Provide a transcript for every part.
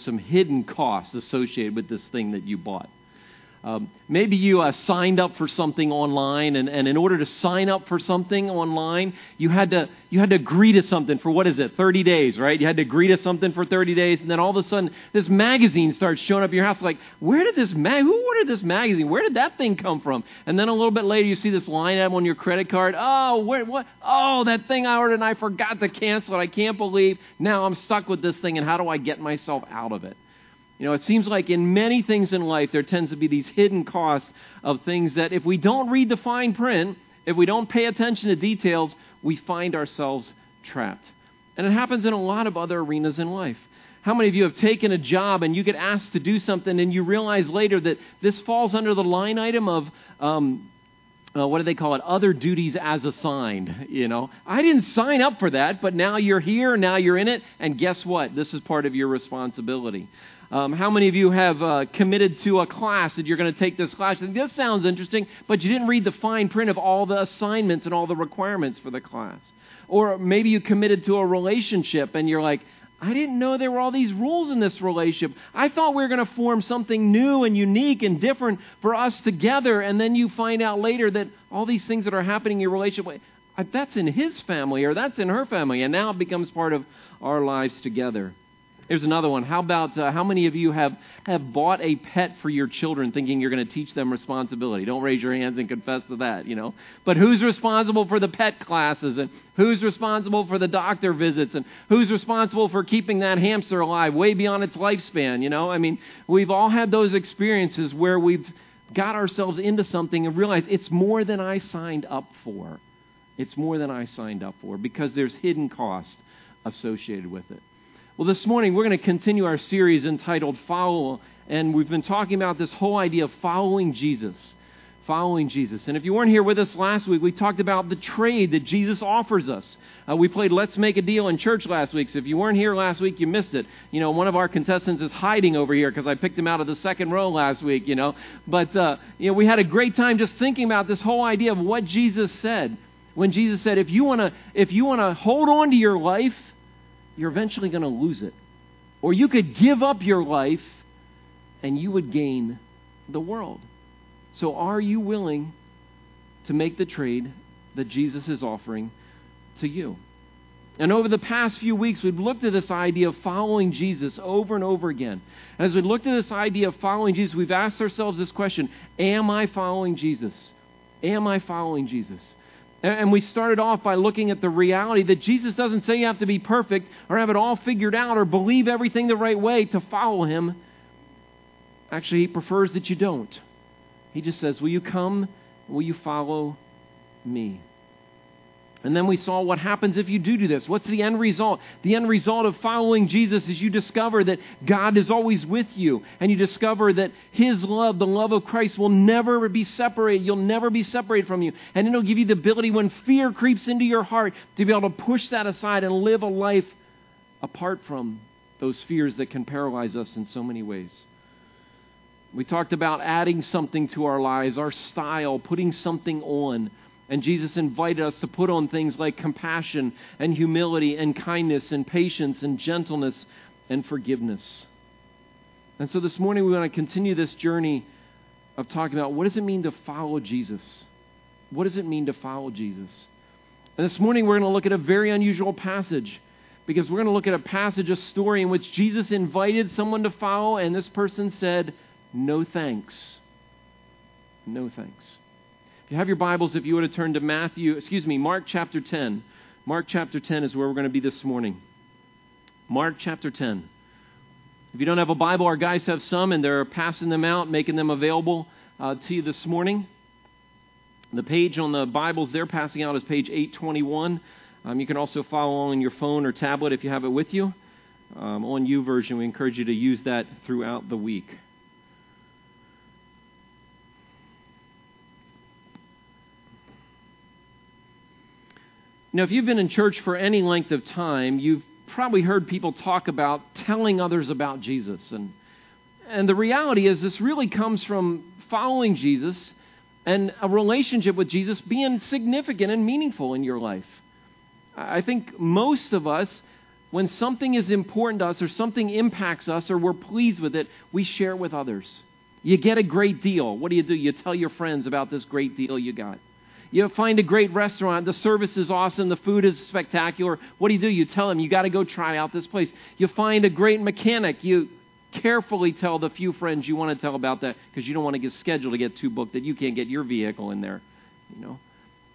some hidden costs associated with this thing that you bought. Um, maybe you uh, signed up for something online, and, and in order to sign up for something online, you had to you had to agree to something for what is it, 30 days, right? You had to agree to something for 30 days, and then all of a sudden, this magazine starts showing up at your house. Like, where did this mag? Who ordered this magazine? Where did that thing come from? And then a little bit later, you see this line item on your credit card. Oh, where what? Oh, that thing I ordered, and I forgot to cancel it. I can't believe now I'm stuck with this thing, and how do I get myself out of it? You know, it seems like in many things in life, there tends to be these hidden costs of things that if we don't read the fine print, if we don't pay attention to details, we find ourselves trapped. And it happens in a lot of other arenas in life. How many of you have taken a job and you get asked to do something and you realize later that this falls under the line item of, um, uh, what do they call it? Other duties as assigned. You know, I didn't sign up for that, but now you're here, now you're in it, and guess what? This is part of your responsibility. Um, how many of you have uh, committed to a class that you're going to take this class? And this sounds interesting, but you didn't read the fine print of all the assignments and all the requirements for the class. Or maybe you committed to a relationship and you're like, I didn't know there were all these rules in this relationship. I thought we were going to form something new and unique and different for us together. And then you find out later that all these things that are happening in your relationship, that's in his family or that's in her family. And now it becomes part of our lives together. Here's another one. How about uh, how many of you have, have bought a pet for your children thinking you're going to teach them responsibility? Don't raise your hands and confess to that, you know. But who's responsible for the pet classes and who's responsible for the doctor visits and who's responsible for keeping that hamster alive way beyond its lifespan, you know? I mean, we've all had those experiences where we've got ourselves into something and realized it's more than I signed up for. It's more than I signed up for because there's hidden cost associated with it. Well, this morning we're going to continue our series entitled Follow, and we've been talking about this whole idea of following Jesus. Following Jesus. And if you weren't here with us last week, we talked about the trade that Jesus offers us. Uh, we played Let's Make a Deal in church last week, so if you weren't here last week, you missed it. You know, one of our contestants is hiding over here because I picked him out of the second row last week, you know. But, uh, you know, we had a great time just thinking about this whole idea of what Jesus said. When Jesus said, if you want to if you want to hold on to your life, you're eventually going to lose it. Or you could give up your life and you would gain the world. So, are you willing to make the trade that Jesus is offering to you? And over the past few weeks, we've looked at this idea of following Jesus over and over again. As we looked at this idea of following Jesus, we've asked ourselves this question Am I following Jesus? Am I following Jesus? And we started off by looking at the reality that Jesus doesn't say you have to be perfect or have it all figured out or believe everything the right way to follow him. Actually, he prefers that you don't. He just says, Will you come? Will you follow me? And then we saw what happens if you do do this. What's the end result? The end result of following Jesus is you discover that God is always with you. And you discover that His love, the love of Christ, will never be separated. You'll never be separated from you. And it'll give you the ability when fear creeps into your heart to be able to push that aside and live a life apart from those fears that can paralyze us in so many ways. We talked about adding something to our lives, our style, putting something on. And Jesus invited us to put on things like compassion and humility and kindness and patience and gentleness and forgiveness. And so this morning we want to continue this journey of talking about what does it mean to follow Jesus? What does it mean to follow Jesus? And this morning we're going to look at a very unusual passage because we're going to look at a passage, a story in which Jesus invited someone to follow, and this person said, No thanks. No thanks you have your Bibles, if you would have turned to Matthew, excuse me, Mark chapter 10. Mark chapter 10 is where we're going to be this morning. Mark chapter 10. If you don't have a Bible, our guys have some, and they're passing them out, making them available uh, to you this morning. The page on the Bibles they're passing out is page 821. Um, you can also follow along on your phone or tablet if you have it with you. Um, on YouVersion, we encourage you to use that throughout the week. Now, if you've been in church for any length of time, you've probably heard people talk about telling others about Jesus. And, and the reality is, this really comes from following Jesus and a relationship with Jesus being significant and meaningful in your life. I think most of us when something is important to us or something impacts us or we're pleased with it, we share it with others. You get a great deal. What do you do? You tell your friends about this great deal you got. You find a great restaurant, the service is awesome, the food is spectacular. What do you do? You tell them, you got to go try out this place. You find a great mechanic, you carefully tell the few friends you want to tell about that because you don't want to get scheduled to get too booked that you can't get your vehicle in there, you know.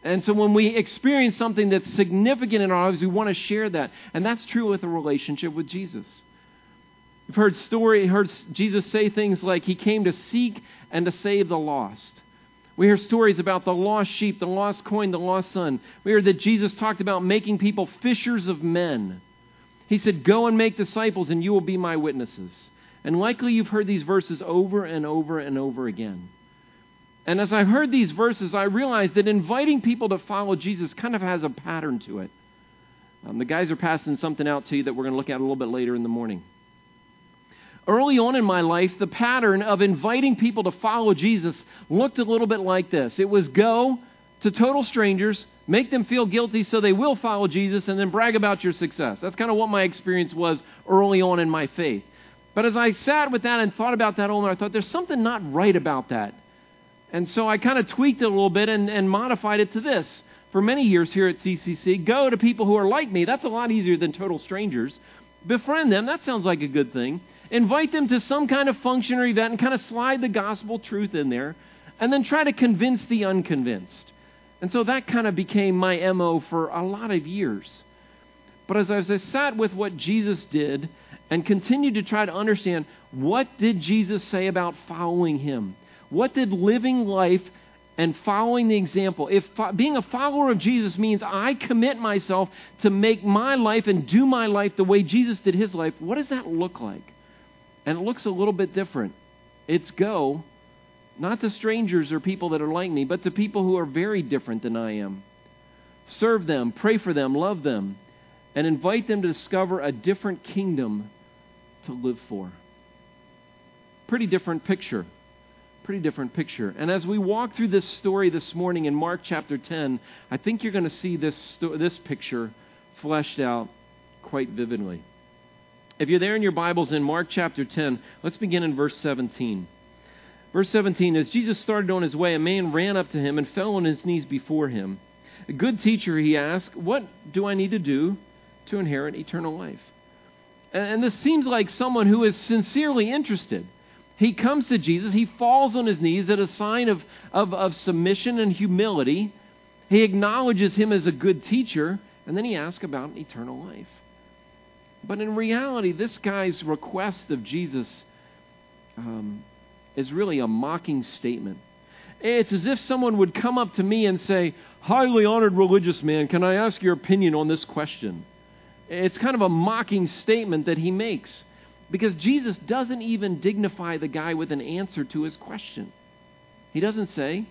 And so when we experience something that's significant in our lives, we want to share that. And that's true with a relationship with Jesus. We've heard story, heard Jesus say things like he came to seek and to save the lost. We hear stories about the lost sheep, the lost coin, the lost son. We hear that Jesus talked about making people fishers of men. He said, Go and make disciples, and you will be my witnesses. And likely you've heard these verses over and over and over again. And as I heard these verses, I realized that inviting people to follow Jesus kind of has a pattern to it. Um, the guys are passing something out to you that we're going to look at a little bit later in the morning. Early on in my life, the pattern of inviting people to follow Jesus looked a little bit like this it was go to total strangers, make them feel guilty so they will follow Jesus, and then brag about your success. That's kind of what my experience was early on in my faith. But as I sat with that and thought about that older, I thought there's something not right about that. And so I kind of tweaked it a little bit and, and modified it to this. For many years here at CCC, go to people who are like me. That's a lot easier than total strangers. Befriend them. That sounds like a good thing. Invite them to some kind of function or event and kind of slide the gospel truth in there. And then try to convince the unconvinced. And so that kind of became my MO for a lot of years. But as, as I sat with what Jesus did and continued to try to understand what did Jesus say about following him? What did living life and following the example, if fo- being a follower of Jesus means I commit myself to make my life and do my life the way Jesus did his life, what does that look like? And it looks a little bit different. It's go, not to strangers or people that are like me, but to people who are very different than I am. Serve them, pray for them, love them, and invite them to discover a different kingdom to live for. Pretty different picture pretty different picture. And as we walk through this story this morning in Mark chapter 10, I think you're going to see this, this picture fleshed out quite vividly. If you're there in your Bibles in Mark chapter 10, let's begin in verse 17. Verse 17 As Jesus started on his way, a man ran up to him and fell on his knees before him. A good teacher, he asked, What do I need to do to inherit eternal life? And this seems like someone who is sincerely interested. He comes to Jesus. He falls on his knees at a sign of, of, of submission and humility. He acknowledges him as a good teacher, and then he asks about eternal life. But in reality, this guy's request of Jesus um, is really a mocking statement. It's as if someone would come up to me and say, Highly honored religious man, can I ask your opinion on this question? It's kind of a mocking statement that he makes. Because Jesus doesn't even dignify the guy with an answer to his question. He doesn't say,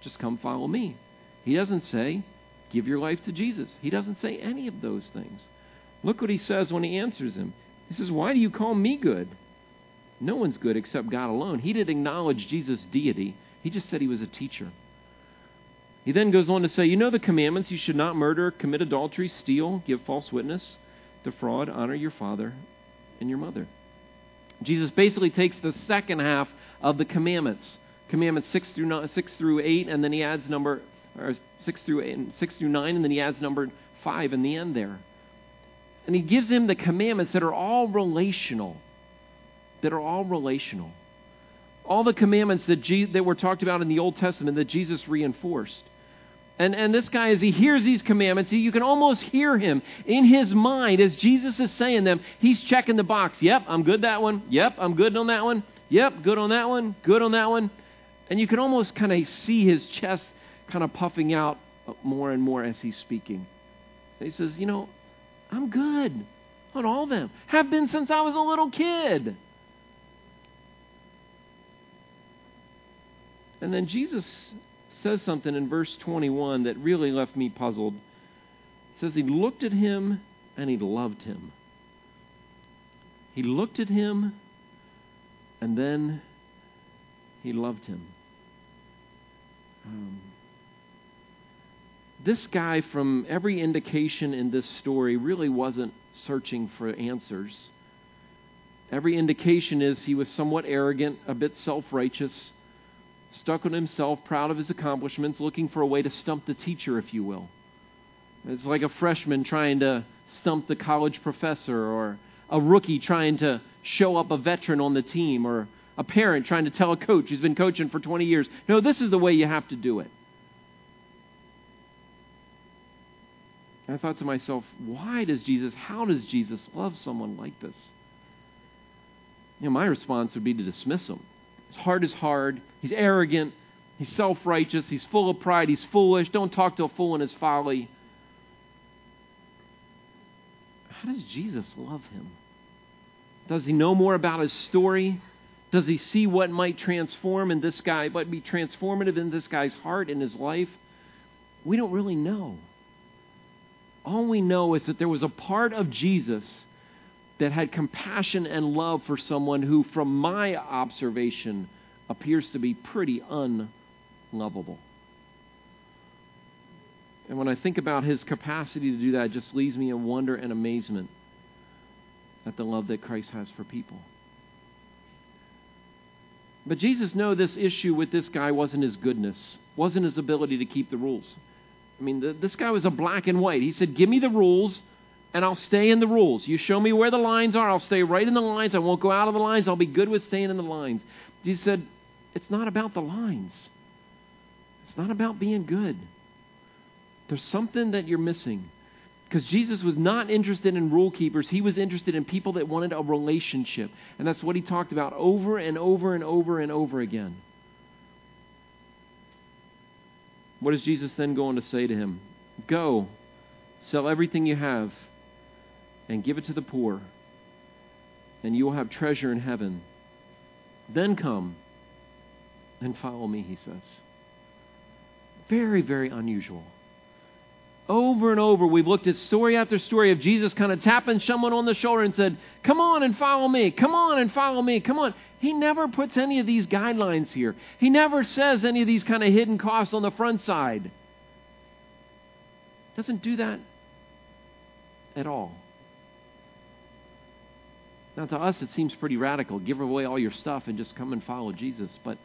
just come follow me. He doesn't say, give your life to Jesus. He doesn't say any of those things. Look what he says when he answers him. He says, Why do you call me good? No one's good except God alone. He didn't acknowledge Jesus' deity, he just said he was a teacher. He then goes on to say, You know the commandments you should not murder, commit adultery, steal, give false witness, defraud, honor your father and your mother. Jesus basically takes the second half of the commandments, commandments six through nine, six through eight, and then he adds number or six through eight, six through nine, and then he adds number five in the end there. And he gives him the commandments that are all relational, that are all relational. All the commandments that, Je- that were talked about in the Old Testament that Jesus reinforced. And, and this guy, as he hears these commandments, you can almost hear him in his mind as Jesus is saying them. He's checking the box. Yep, I'm good that one. Yep, I'm good on that one. Yep, good on that one. Good on that one. And you can almost kind of see his chest kind of puffing out more and more as he's speaking. And he says, You know, I'm good on all of them. Have been since I was a little kid. And then Jesus says something in verse 21 that really left me puzzled. It says he looked at him and he loved him. He looked at him and then he loved him. Um, this guy, from every indication in this story, really wasn't searching for answers. Every indication is he was somewhat arrogant, a bit self righteous, stuck on himself, proud of his accomplishments, looking for a way to stump the teacher, if you will. It's like a freshman trying to stump the college professor, or a rookie trying to show up a veteran on the team, or a parent trying to tell a coach who's been coaching for 20 years, no, this is the way you have to do it. And I thought to myself, why does Jesus, how does Jesus love someone like this? You know, my response would be to dismiss him. His heart is hard. He's arrogant. He's self righteous. He's full of pride. He's foolish. Don't talk to a fool in his folly. How does Jesus love him? Does he know more about his story? Does he see what might transform in this guy, what be transformative in this guy's heart and his life? We don't really know. All we know is that there was a part of Jesus that had compassion and love for someone who, from my observation, appears to be pretty unlovable. And when I think about his capacity to do that, it just leaves me in wonder and amazement at the love that Christ has for people. But Jesus knew this issue with this guy wasn't his goodness, wasn't his ability to keep the rules. I mean, the, this guy was a black and white. He said, Give me the rules, and I'll stay in the rules. You show me where the lines are, I'll stay right in the lines. I won't go out of the lines. I'll be good with staying in the lines. Jesus said, It's not about the lines, it's not about being good. There's something that you're missing. Because Jesus was not interested in rule keepers, he was interested in people that wanted a relationship. And that's what he talked about over and over and over and over again. What does Jesus then go on to say to him? Go, sell everything you have, and give it to the poor, and you will have treasure in heaven. Then come and follow me, he says. Very, very unusual. Over and over, we've looked at story after story of Jesus kind of tapping someone on the shoulder and said, Come on and follow me. Come on and follow me. Come on. He never puts any of these guidelines here. He never says any of these kind of hidden costs on the front side. Doesn't do that at all. Now, to us, it seems pretty radical. Give away all your stuff and just come and follow Jesus. But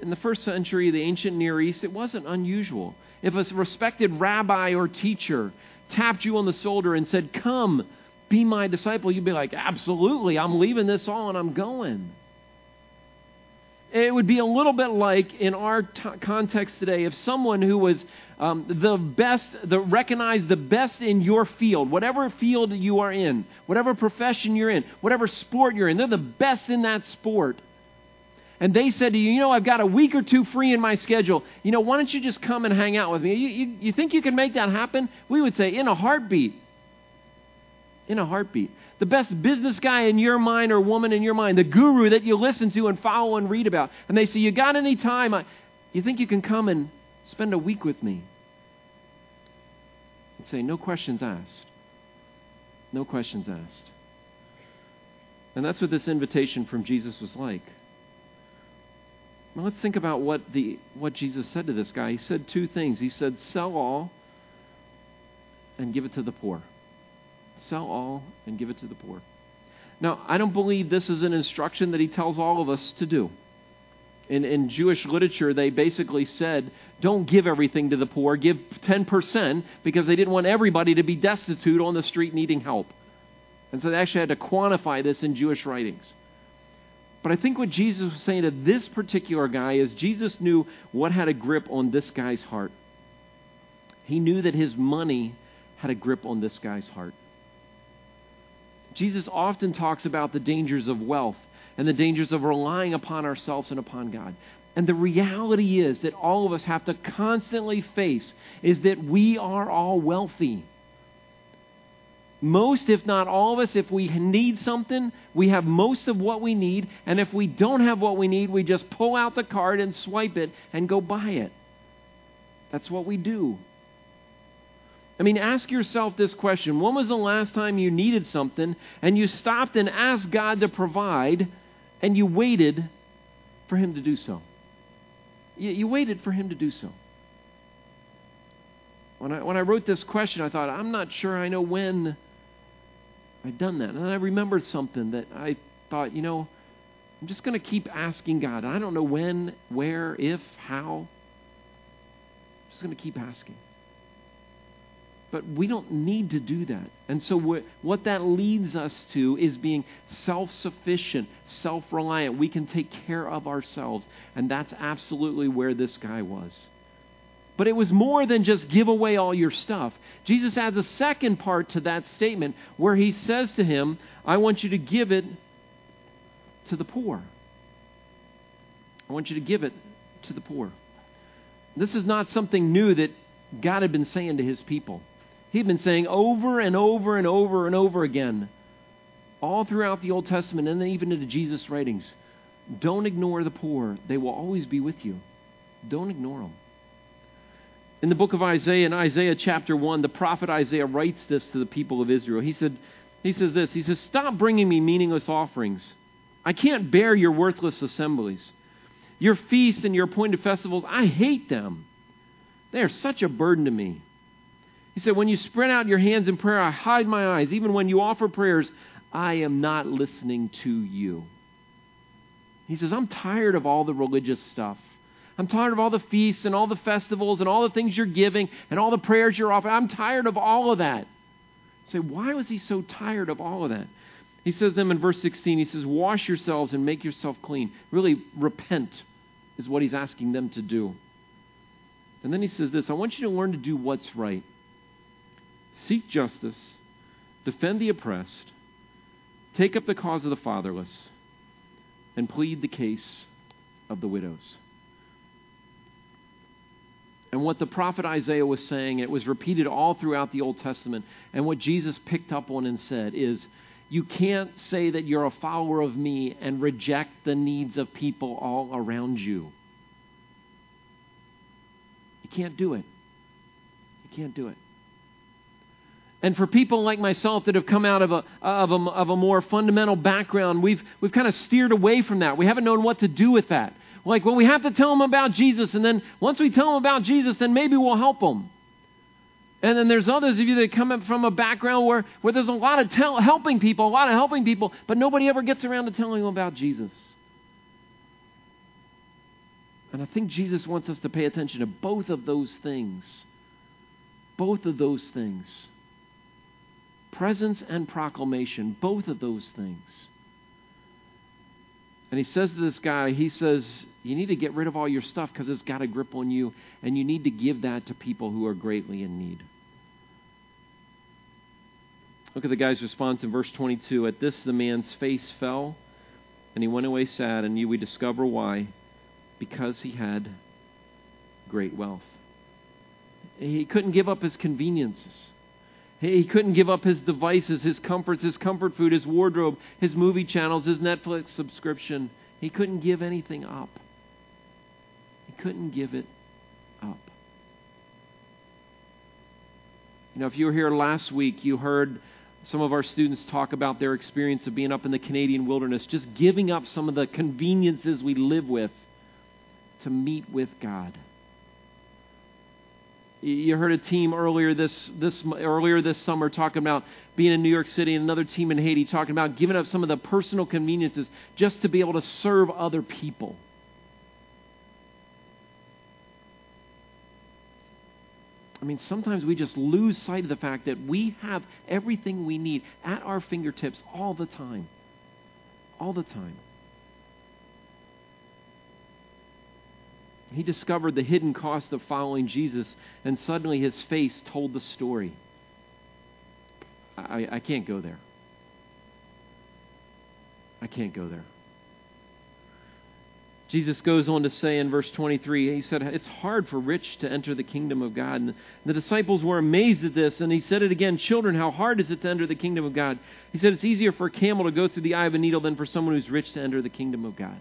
in the first century of the ancient Near East, it wasn't unusual. If a respected rabbi or teacher tapped you on the shoulder and said, Come, be my disciple, you'd be like, Absolutely, I'm leaving this all and I'm going. It would be a little bit like in our t- context today if someone who was um, the best, the recognized the best in your field, whatever field you are in, whatever profession you're in, whatever sport you're in, they're the best in that sport and they said to you, you know, I've got a week or two free in my schedule. You know, why don't you just come and hang out with me? You, you, you think you can make that happen? We would say, in a heartbeat. In a heartbeat. The best business guy in your mind or woman in your mind, the guru that you listen to and follow and read about. And they say, You got any time? I, you think you can come and spend a week with me? And say, No questions asked. No questions asked. And that's what this invitation from Jesus was like. Now let's think about what, the, what Jesus said to this guy. He said two things. He said, Sell all and give it to the poor. Sell all and give it to the poor. Now, I don't believe this is an instruction that he tells all of us to do. In, in Jewish literature, they basically said, don't give everything to the poor, give 10% because they didn't want everybody to be destitute on the street needing help. And so they actually had to quantify this in Jewish writings. But I think what Jesus was saying to this particular guy is Jesus knew what had a grip on this guy's heart. He knew that his money had a grip on this guy's heart. Jesus often talks about the dangers of wealth and the dangers of relying upon ourselves and upon God. And the reality is that all of us have to constantly face is that we are all wealthy most, if not all of us, if we need something, we have most of what we need. And if we don't have what we need, we just pull out the card and swipe it and go buy it. That's what we do. I mean, ask yourself this question When was the last time you needed something and you stopped and asked God to provide and you waited for Him to do so? You, you waited for Him to do so. when I, when I wrote this question, I thought, I'm not sure I know when I'd done that. And I remembered something that I thought, you know, I'm just going to keep asking God. I don't know when, where, if, how. I'm just going to keep asking. But we don't need to do that. And so, what that leads us to is being self sufficient, self reliant. We can take care of ourselves. And that's absolutely where this guy was. But it was more than just give away all your stuff. Jesus adds a second part to that statement where he says to him, I want you to give it to the poor. I want you to give it to the poor. This is not something new that God had been saying to his people. He'd been saying over and over and over and over again, all throughout the Old Testament and then even into Jesus' writings don't ignore the poor. They will always be with you. Don't ignore them. In the book of Isaiah, in Isaiah chapter 1, the prophet Isaiah writes this to the people of Israel. He said, he says this, he says, Stop bringing me meaningless offerings. I can't bear your worthless assemblies. Your feasts and your appointed festivals, I hate them. They are such a burden to me. He said, When you spread out your hands in prayer, I hide my eyes. Even when you offer prayers, I am not listening to you. He says, I'm tired of all the religious stuff. I'm tired of all the feasts and all the festivals and all the things you're giving and all the prayers you're offering. I'm tired of all of that. say, why was he so tired of all of that? He says them in verse 16, he says, Wash yourselves and make yourself clean. Really, repent is what he's asking them to do. And then he says this I want you to learn to do what's right. Seek justice, defend the oppressed, take up the cause of the fatherless, and plead the case of the widows. And what the prophet Isaiah was saying, it was repeated all throughout the Old Testament, and what Jesus picked up on and said is, you can't say that you're a follower of me and reject the needs of people all around you. You can't do it. You can't do it. And for people like myself that have come out of a, of a, of a more fundamental background, we've, we've kind of steered away from that. We haven't known what to do with that. Like, well, we have to tell them about Jesus, and then once we tell them about Jesus, then maybe we'll help them. And then there's others of you that come from a background where, where there's a lot of tell, helping people, a lot of helping people, but nobody ever gets around to telling them about Jesus. And I think Jesus wants us to pay attention to both of those things. Both of those things. Presence and proclamation, both of those things. And he says to this guy, he says, You need to get rid of all your stuff because it's got a grip on you, and you need to give that to people who are greatly in need. Look at the guy's response in verse 22. At this, the man's face fell, and he went away sad, and you we discover why. Because he had great wealth. He couldn't give up his conveniences. He couldn't give up his devices, his comforts, his comfort food, his wardrobe, his movie channels, his Netflix subscription. He couldn't give anything up. He couldn't give it up. You know, if you were here last week, you heard some of our students talk about their experience of being up in the Canadian wilderness, just giving up some of the conveniences we live with to meet with God. You heard a team earlier this, this, earlier this summer talking about being in New York City and another team in Haiti talking about giving up some of the personal conveniences just to be able to serve other people. I mean, sometimes we just lose sight of the fact that we have everything we need at our fingertips all the time. All the time. He discovered the hidden cost of following Jesus, and suddenly his face told the story. I, I can't go there. I can't go there. Jesus goes on to say in verse 23, he said, It's hard for rich to enter the kingdom of God. And the disciples were amazed at this, and he said it again Children, how hard is it to enter the kingdom of God? He said, It's easier for a camel to go through the eye of a needle than for someone who's rich to enter the kingdom of God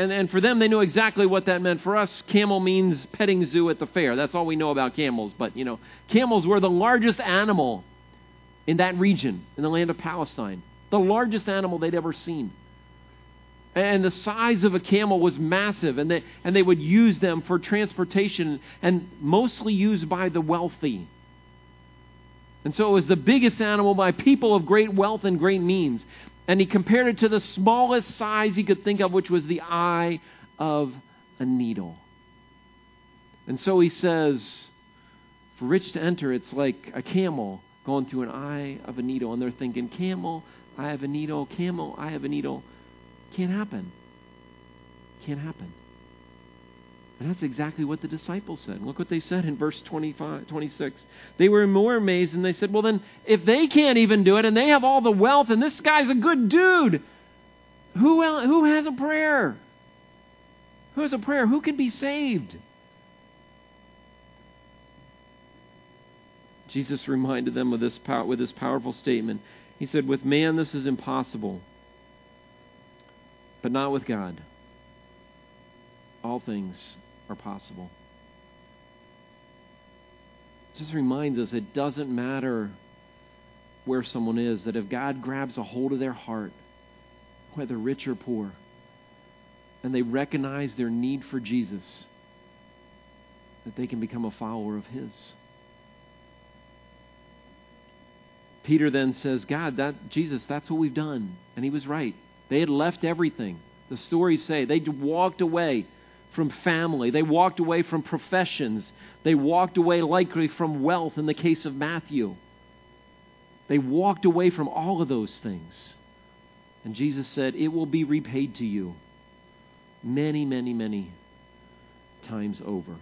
and, and for them, they knew exactly what that meant. For us, camel means petting zoo at the fair. That's all we know about camels. But, you know, camels were the largest animal in that region, in the land of Palestine, the largest animal they'd ever seen. And the size of a camel was massive, and they, and they would use them for transportation and mostly used by the wealthy. And so it was the biggest animal by people of great wealth and great means. And he compared it to the smallest size he could think of, which was the eye of a needle. And so he says, for rich to enter, it's like a camel going through an eye of a needle. And they're thinking, camel, eye of a needle, camel, eye of a needle. Can't happen. Can't happen. And that's exactly what the disciples said. Look what they said in verse 25, 26. They were more amazed and they said, Well, then, if they can't even do it and they have all the wealth and this guy's a good dude, who, else, who has a prayer? Who has a prayer? Who can be saved? Jesus reminded them of this with this powerful statement. He said, With man this is impossible, but not with God. All things are possible. Just reminds us it doesn't matter where someone is, that if God grabs a hold of their heart, whether rich or poor, and they recognize their need for Jesus, that they can become a follower of His. Peter then says, God, that Jesus, that's what we've done. And he was right. They had left everything. The stories say they walked away from family. They walked away from professions. They walked away likely from wealth in the case of Matthew. They walked away from all of those things. And Jesus said, It will be repaid to you many, many, many times over.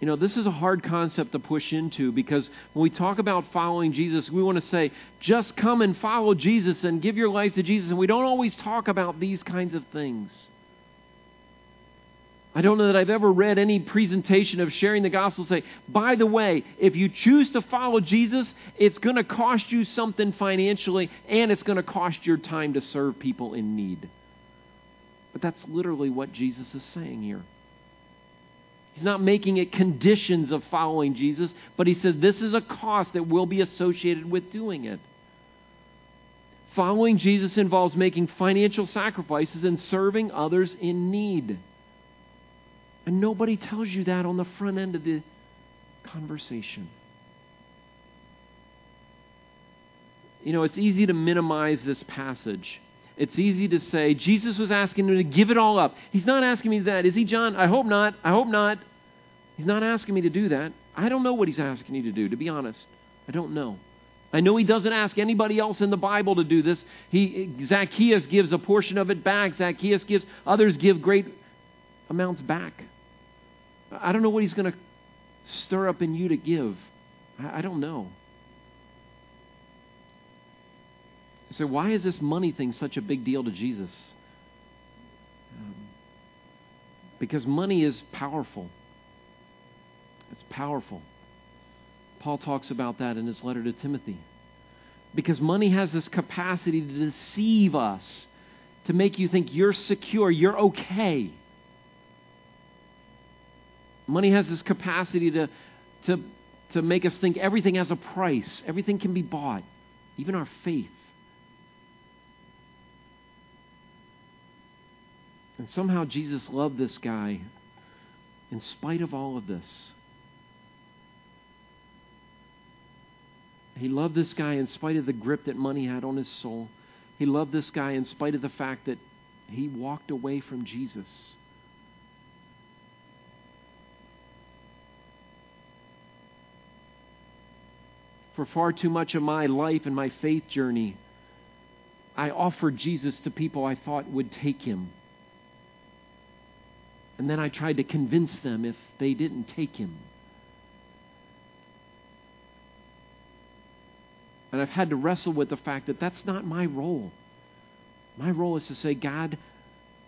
You know, this is a hard concept to push into because when we talk about following Jesus, we want to say, just come and follow Jesus and give your life to Jesus. And we don't always talk about these kinds of things. I don't know that I've ever read any presentation of sharing the gospel say, by the way, if you choose to follow Jesus, it's going to cost you something financially and it's going to cost your time to serve people in need. But that's literally what Jesus is saying here. He's not making it conditions of following Jesus, but he says this is a cost that will be associated with doing it. Following Jesus involves making financial sacrifices and serving others in need. And nobody tells you that on the front end of the conversation. You know, it's easy to minimize this passage. It's easy to say, Jesus was asking him to give it all up. He's not asking me that, is he, John? I hope not. I hope not. He's not asking me to do that. I don't know what he's asking you to do, to be honest. I don't know. I know he doesn't ask anybody else in the Bible to do this. He Zacchaeus gives a portion of it back. Zacchaeus gives others give great amounts back. I don't know what he's going to stir up in you to give. I, don't know. So why is this money thing such a big deal to Jesus? Um, because money is powerful. It's powerful. Paul talks about that in his letter to Timothy. Because money has this capacity to deceive us, to make you think you're secure, you're okay. Money has this capacity to, to, to make us think everything has a price, everything can be bought, even our faith. And somehow Jesus loved this guy in spite of all of this. He loved this guy in spite of the grip that money had on his soul. He loved this guy in spite of the fact that he walked away from Jesus. For far too much of my life and my faith journey, I offered Jesus to people I thought would take him. And then I tried to convince them if they didn't take him. And I've had to wrestle with the fact that that's not my role. My role is to say, God,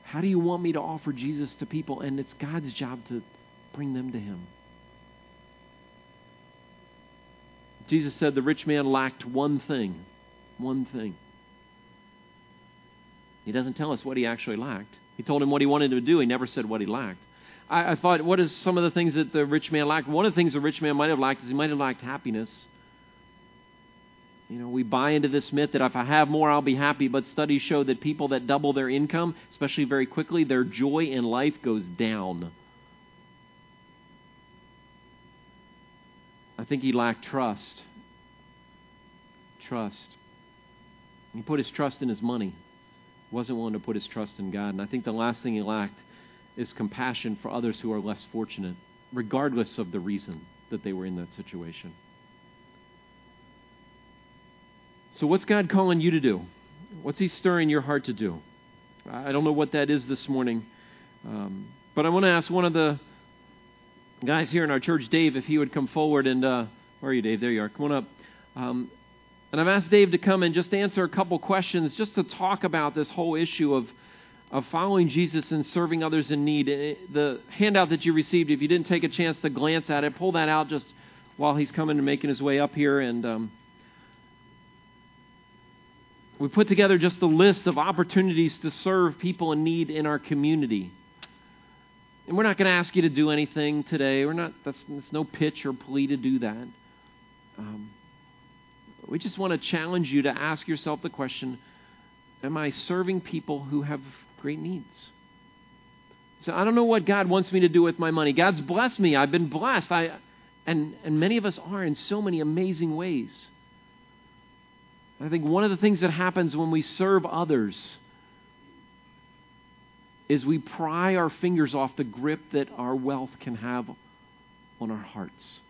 how do you want me to offer Jesus to people? And it's God's job to bring them to Him. Jesus said the rich man lacked one thing. One thing. He doesn't tell us what he actually lacked. He told him what he wanted to do. He never said what he lacked. I, I thought, what is some of the things that the rich man lacked? One of the things the rich man might have lacked is he might have lacked happiness. You know, we buy into this myth that if I have more, I'll be happy, but studies show that people that double their income, especially very quickly, their joy in life goes down. I think he lacked trust. Trust. He put his trust in his money. He wasn't willing to put his trust in God. And I think the last thing he lacked is compassion for others who are less fortunate, regardless of the reason that they were in that situation. So, what's God calling you to do? What's He stirring your heart to do? I don't know what that is this morning, um, but I want to ask one of the guys here in our church, Dave, if he would come forward and uh, where are you, Dave? There you are. Come on up. Um, and I've asked Dave to come and just answer a couple questions, just to talk about this whole issue of of following Jesus and serving others in need. Eh, the handout that you received, if you didn't take a chance to glance at it, pull that out just while he's coming and making his way up here and. Um, we put together just a list of opportunities to serve people in need in our community. And we're not going to ask you to do anything today. We're not. That's, no pitch or plea to do that. Um, we just want to challenge you to ask yourself the question: Am I serving people who have great needs? So I don't know what God wants me to do with my money. God's blessed me. I've been blessed. I, and and many of us are in so many amazing ways. I think one of the things that happens when we serve others is we pry our fingers off the grip that our wealth can have on our hearts.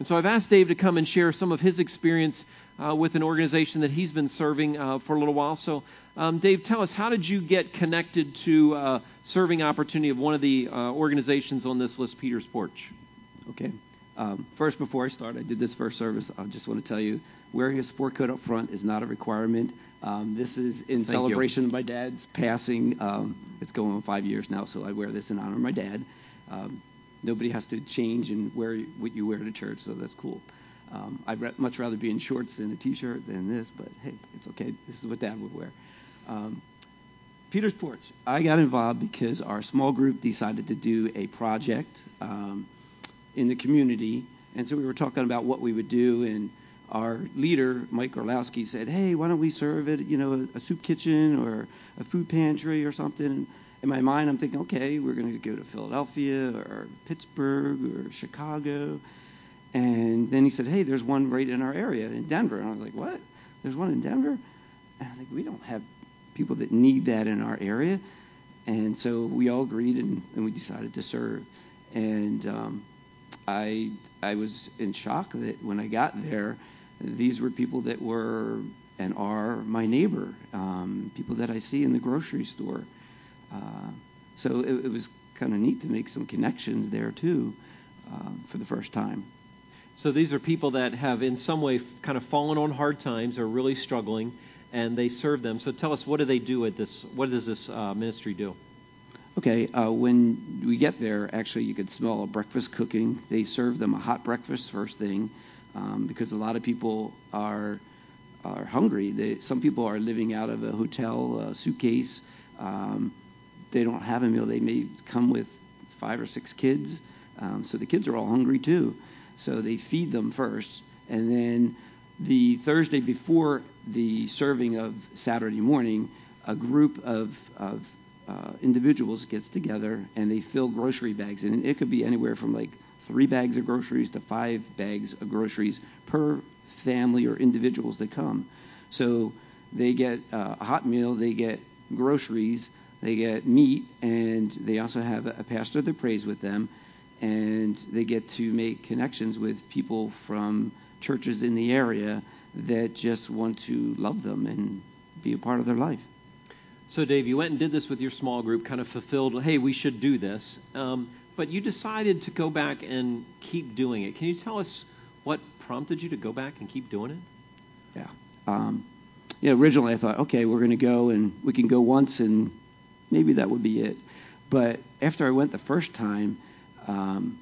And so I've asked Dave to come and share some of his experience uh, with an organization that he's been serving uh, for a little while. So, um, Dave, tell us, how did you get connected to uh, serving opportunity of one of the uh, organizations on this list, Peter's Porch? Okay. Um, first, before I start, I did this first service. I just want to tell you wearing a sport coat up front is not a requirement. Um, this is in Thank celebration you. of my dad's passing. Um, it's going on five years now, so I wear this in honor of my dad. Um, nobody has to change and wear what you wear to church, so that's cool. Um, I'd ra- much rather be in shorts and a t-shirt than this, but hey, it's okay. This is what dad would wear. Um, Peter's Porch. I got involved because our small group decided to do a project um, in the community, and so we were talking about what we would do and our leader, Mike Orlowski, said, "Hey, why don't we serve at you know a, soup kitchen or a food pantry or something?" And in my mind, I'm thinking, "Okay, we're going to go to Philadelphia or Pittsburgh or Chicago." And then he said, "Hey, there's one right in our area in Denver." And I was like, "What? There's one in Denver?" And I'm like, "We don't have people that need that in our area." And so we all agreed, and, and we decided to serve. And um, I I was in shock that when I got there these were people that were and are my neighbor, um, people that I see in the grocery store. Uh, so it, it was kind of neat to make some connections there too uh, for the first time. So these are people that have, in some way, kind of fallen on hard times, are really struggling, and they serve them. So tell us, what do they do at this? What does this uh, ministry do? Okay, uh, when we get there, actually, you could smell a breakfast cooking. They serve them a hot breakfast first thing um, because a lot of people are are hungry. They, some people are living out of a hotel uh, suitcase. Um, they don't have a meal. They may come with five or six kids, um, so the kids are all hungry too. So they feed them first, and then the Thursday before the serving of Saturday morning, a group of, of uh, individuals gets together and they fill grocery bags, and it could be anywhere from like three bags of groceries to five bags of groceries per family or individuals that come. So they get uh, a hot meal, they get groceries, they get meat, and they also have a pastor that prays with them, and they get to make connections with people from churches in the area that just want to love them and be a part of their life. So, Dave, you went and did this with your small group, kind of fulfilled, hey, we should do this. Um, but you decided to go back and keep doing it. Can you tell us what prompted you to go back and keep doing it? Yeah. Um, know, originally I thought, okay, we're going to go and we can go once and maybe that would be it. But after I went the first time, um,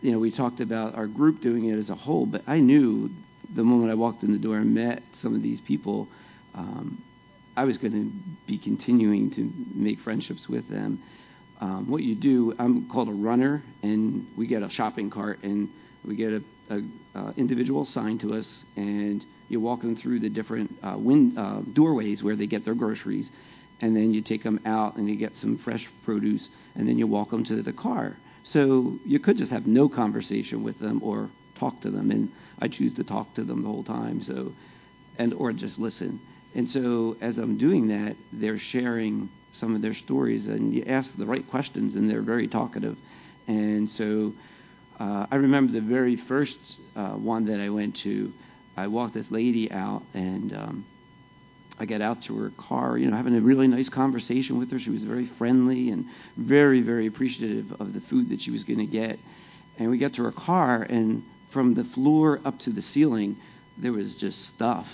you know, we talked about our group doing it as a whole, but I knew the moment I walked in the door and met some of these people, um, I was going to be continuing to make friendships with them um, what you do, I'm called a runner, and we get a shopping cart, and We get a, a individual assigned to us, and you walk them through the different uh, wind, uh, doorways where they get their groceries, and then you take them out and you get some fresh produce, and then you walk them to the car. So you could just have no conversation with them or talk to them, and I choose to talk to them the whole time. So, and or just listen. And so as I'm doing that, they're sharing some of their stories, and you ask the right questions, and they're very talkative. And so uh, I remember the very first uh, one that I went to. I walked this lady out, and um, I got out to her car, you know, having a really nice conversation with her. She was very friendly and very, very appreciative of the food that she was going to get. And we got to her car, and from the floor up to the ceiling, there was just stuff.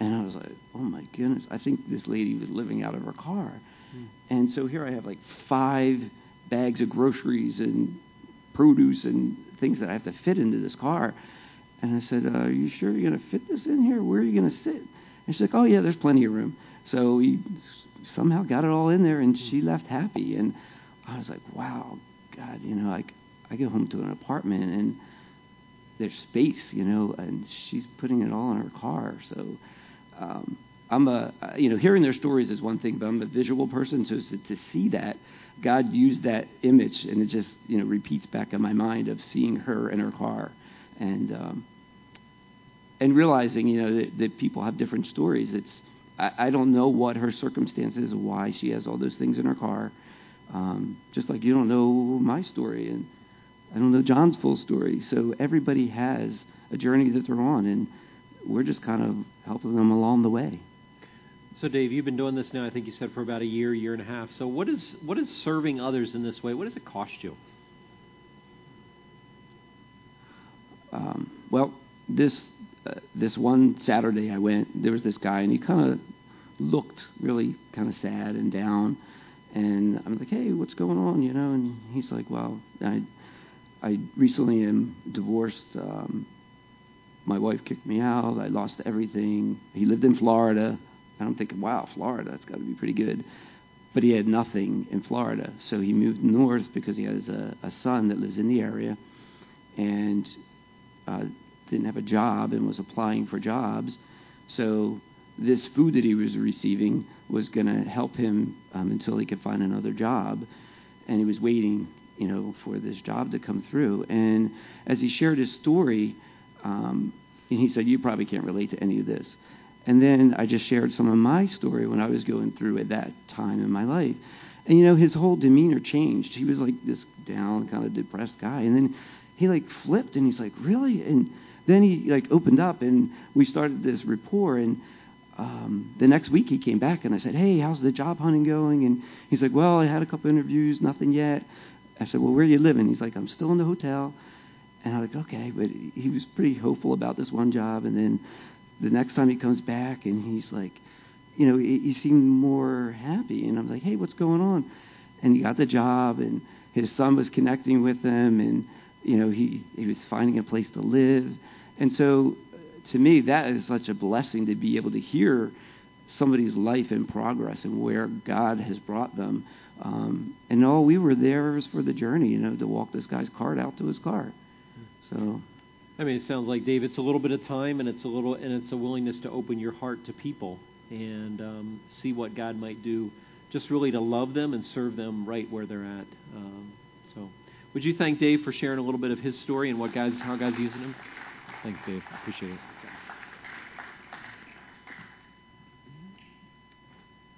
And I was like, oh my goodness, I think this lady was living out of her car. Mm. And so here I have like five bags of groceries and produce and things that I have to fit into this car. And I said, uh, Are you sure you're going to fit this in here? Where are you going to sit? And she's like, Oh, yeah, there's plenty of room. So we somehow got it all in there, and she left happy. And I was like, Wow, God, you know, like I go home to an apartment, and there's space, you know, and she's putting it all in her car. So um, I'm a, you know, hearing their stories is one thing, but I'm a visual person, so to, to see that, God used that image, and it just, you know, repeats back in my mind of seeing her in her car, and um, and realizing, you know, that, that people have different stories. It's, I, don't know what her circumstances, why she has all those things in her car, um, just like you don't know my story, and I don't know John's full story. So everybody has a journey that they're on, and we're just kind of helping them along the way. So, Dave, you've been doing this now. I think you said for about a year, year and a half. So, what is what is serving others in this way? What does it cost you? Um, well, this uh, this one Saturday I went. There was this guy, and he kind of looked really kind of sad and down. And I'm like, "Hey, what's going on?" You know, and he's like, "Well, I I recently am divorced. Um, my wife kicked me out. I lost everything. He lived in Florida." And I'm thinking, wow, Florida, that's got to be pretty good. But he had nothing in Florida. So he moved north because he has a, a son that lives in the area and uh, didn't have a job and was applying for jobs. So this food that he was receiving was going to help him um, until he could find another job. And he was waiting, you know, for this job to come through. And as he shared his story, um, and he said, You probably can't relate to any of this. And then I just shared some of my story when I was going through at that time in my life. And you know, his whole demeanor changed. He was like this down, kind of depressed guy. And then he like flipped and he's like, Really? And then he like opened up and we started this rapport and um, the next week he came back and I said, Hey, how's the job hunting going? And he's like, Well, I had a couple interviews, nothing yet. I said, Well, where are you living? He's like, I'm still in the hotel. And I'm like, Okay, but he was pretty hopeful about this one job. And then the next time he comes back and he's like, you know, he, he seemed more happy. And I'm like, hey, what's going on? And he got the job, and his son was connecting with him, and you know, he he was finding a place to live. And so, to me, that is such a blessing to be able to hear somebody's life in progress and where God has brought them. Um, and all we were there was for the journey, you know, to walk this guy's cart out to his car. So. I mean, it sounds like Dave. It's a little bit of time, and it's a little, and it's a willingness to open your heart to people and um, see what God might do. Just really to love them and serve them right where they're at. Um, so, would you thank Dave for sharing a little bit of his story and what God's, how God's using him? Thanks, Dave. Appreciate it.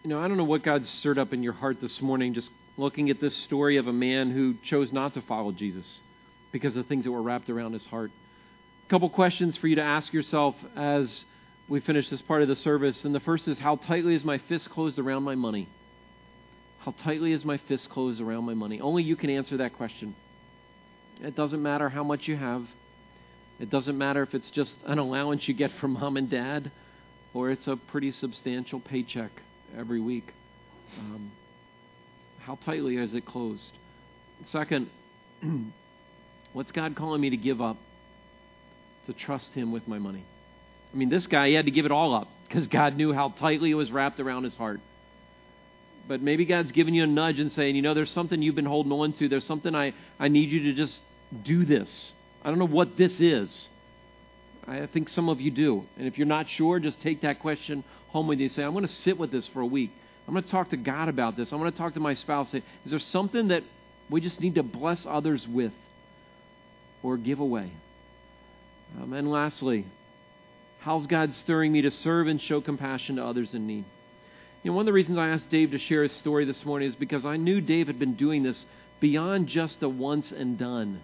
You know, I don't know what God's stirred up in your heart this morning. Just looking at this story of a man who chose not to follow Jesus because of things that were wrapped around his heart A couple questions for you to ask yourself as we finish this part of the service. And the first is How tightly is my fist closed around my money? How tightly is my fist closed around my money? Only you can answer that question. It doesn't matter how much you have, it doesn't matter if it's just an allowance you get from mom and dad or it's a pretty substantial paycheck every week. Um, how tightly is it closed? Second, what's God calling me to give up? to trust Him with my money. I mean, this guy, he had to give it all up because God knew how tightly it was wrapped around his heart. But maybe God's giving you a nudge and saying, you know, there's something you've been holding on to. There's something I, I need you to just do this. I don't know what this is. I think some of you do. And if you're not sure, just take that question home with you say, I'm going to sit with this for a week. I'm going to talk to God about this. I'm going to talk to my spouse. Say, is there something that we just need to bless others with or give away? Um, and lastly, how's God stirring me to serve and show compassion to others in need? You know, one of the reasons I asked Dave to share his story this morning is because I knew Dave had been doing this beyond just a once and done.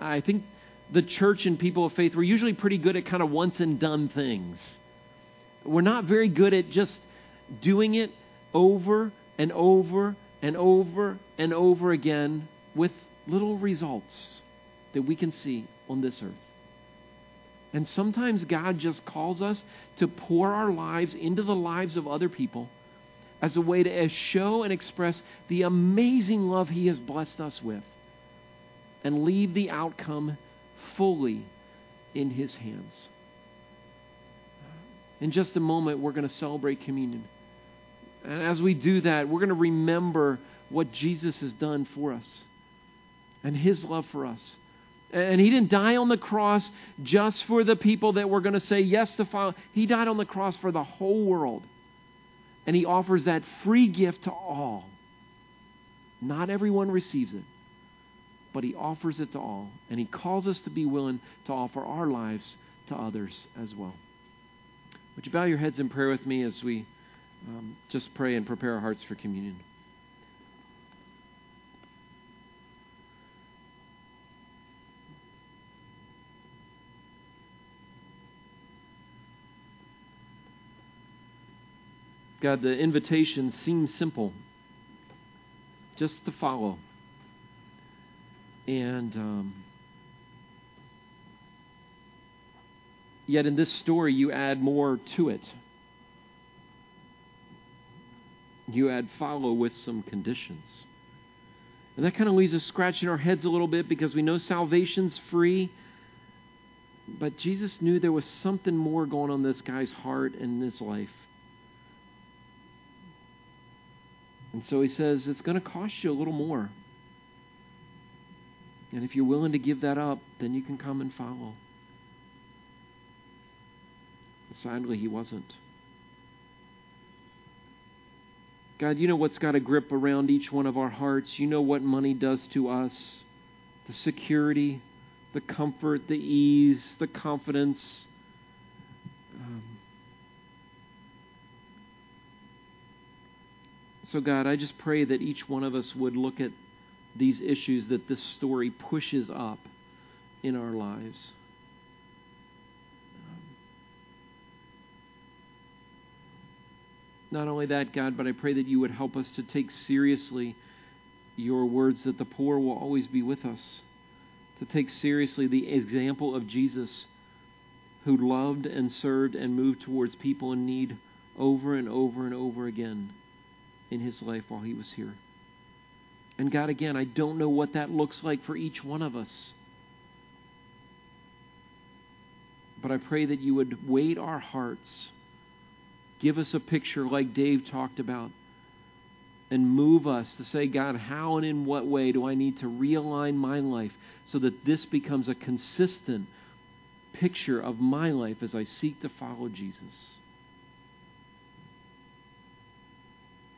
I think the church and people of faith, we're usually pretty good at kind of once and done things. We're not very good at just doing it over and over and over and over again with little results that we can see on this earth. And sometimes God just calls us to pour our lives into the lives of other people as a way to show and express the amazing love He has blessed us with and leave the outcome fully in His hands. In just a moment, we're going to celebrate communion. And as we do that, we're going to remember what Jesus has done for us and His love for us. And he didn't die on the cross just for the people that were going to say yes to follow. He died on the cross for the whole world. And he offers that free gift to all. Not everyone receives it, but he offers it to all. And he calls us to be willing to offer our lives to others as well. Would you bow your heads in prayer with me as we um, just pray and prepare our hearts for communion? God, the invitation seems simple just to follow. And um, yet, in this story, you add more to it. You add follow with some conditions. And that kind of leaves us scratching our heads a little bit because we know salvation's free. But Jesus knew there was something more going on in this guy's heart and in his life. And so he says, it's going to cost you a little more. And if you're willing to give that up, then you can come and follow. sadly, he wasn't. God, you know what's got a grip around each one of our hearts. You know what money does to us the security, the comfort, the ease, the confidence. Um, So, God, I just pray that each one of us would look at these issues that this story pushes up in our lives. Not only that, God, but I pray that you would help us to take seriously your words that the poor will always be with us, to take seriously the example of Jesus who loved and served and moved towards people in need over and over and over again in his life while he was here. And God, again, I don't know what that looks like for each one of us. But I pray that you would weight our hearts, give us a picture like Dave talked about, and move us to say, God, how and in what way do I need to realign my life so that this becomes a consistent picture of my life as I seek to follow Jesus?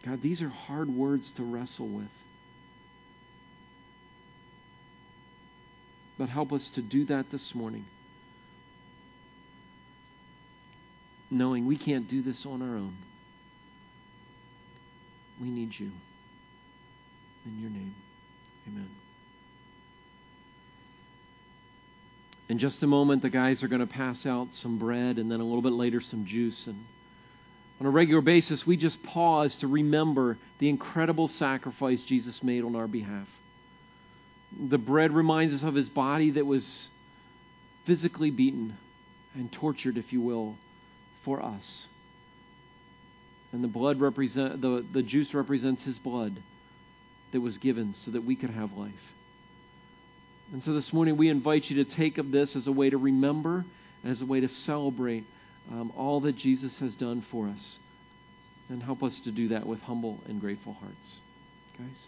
God, these are hard words to wrestle with. But help us to do that this morning, knowing we can't do this on our own. We need you. In your name, amen. In just a moment, the guys are going to pass out some bread and then a little bit later some juice. And on a regular basis, we just pause to remember the incredible sacrifice Jesus made on our behalf. The bread reminds us of his body that was physically beaten and tortured, if you will, for us. And the blood represent the, the juice represents his blood that was given so that we could have life. And so this morning we invite you to take of this as a way to remember and as a way to celebrate um, all that Jesus has done for us. And help us to do that with humble and grateful hearts. Guys?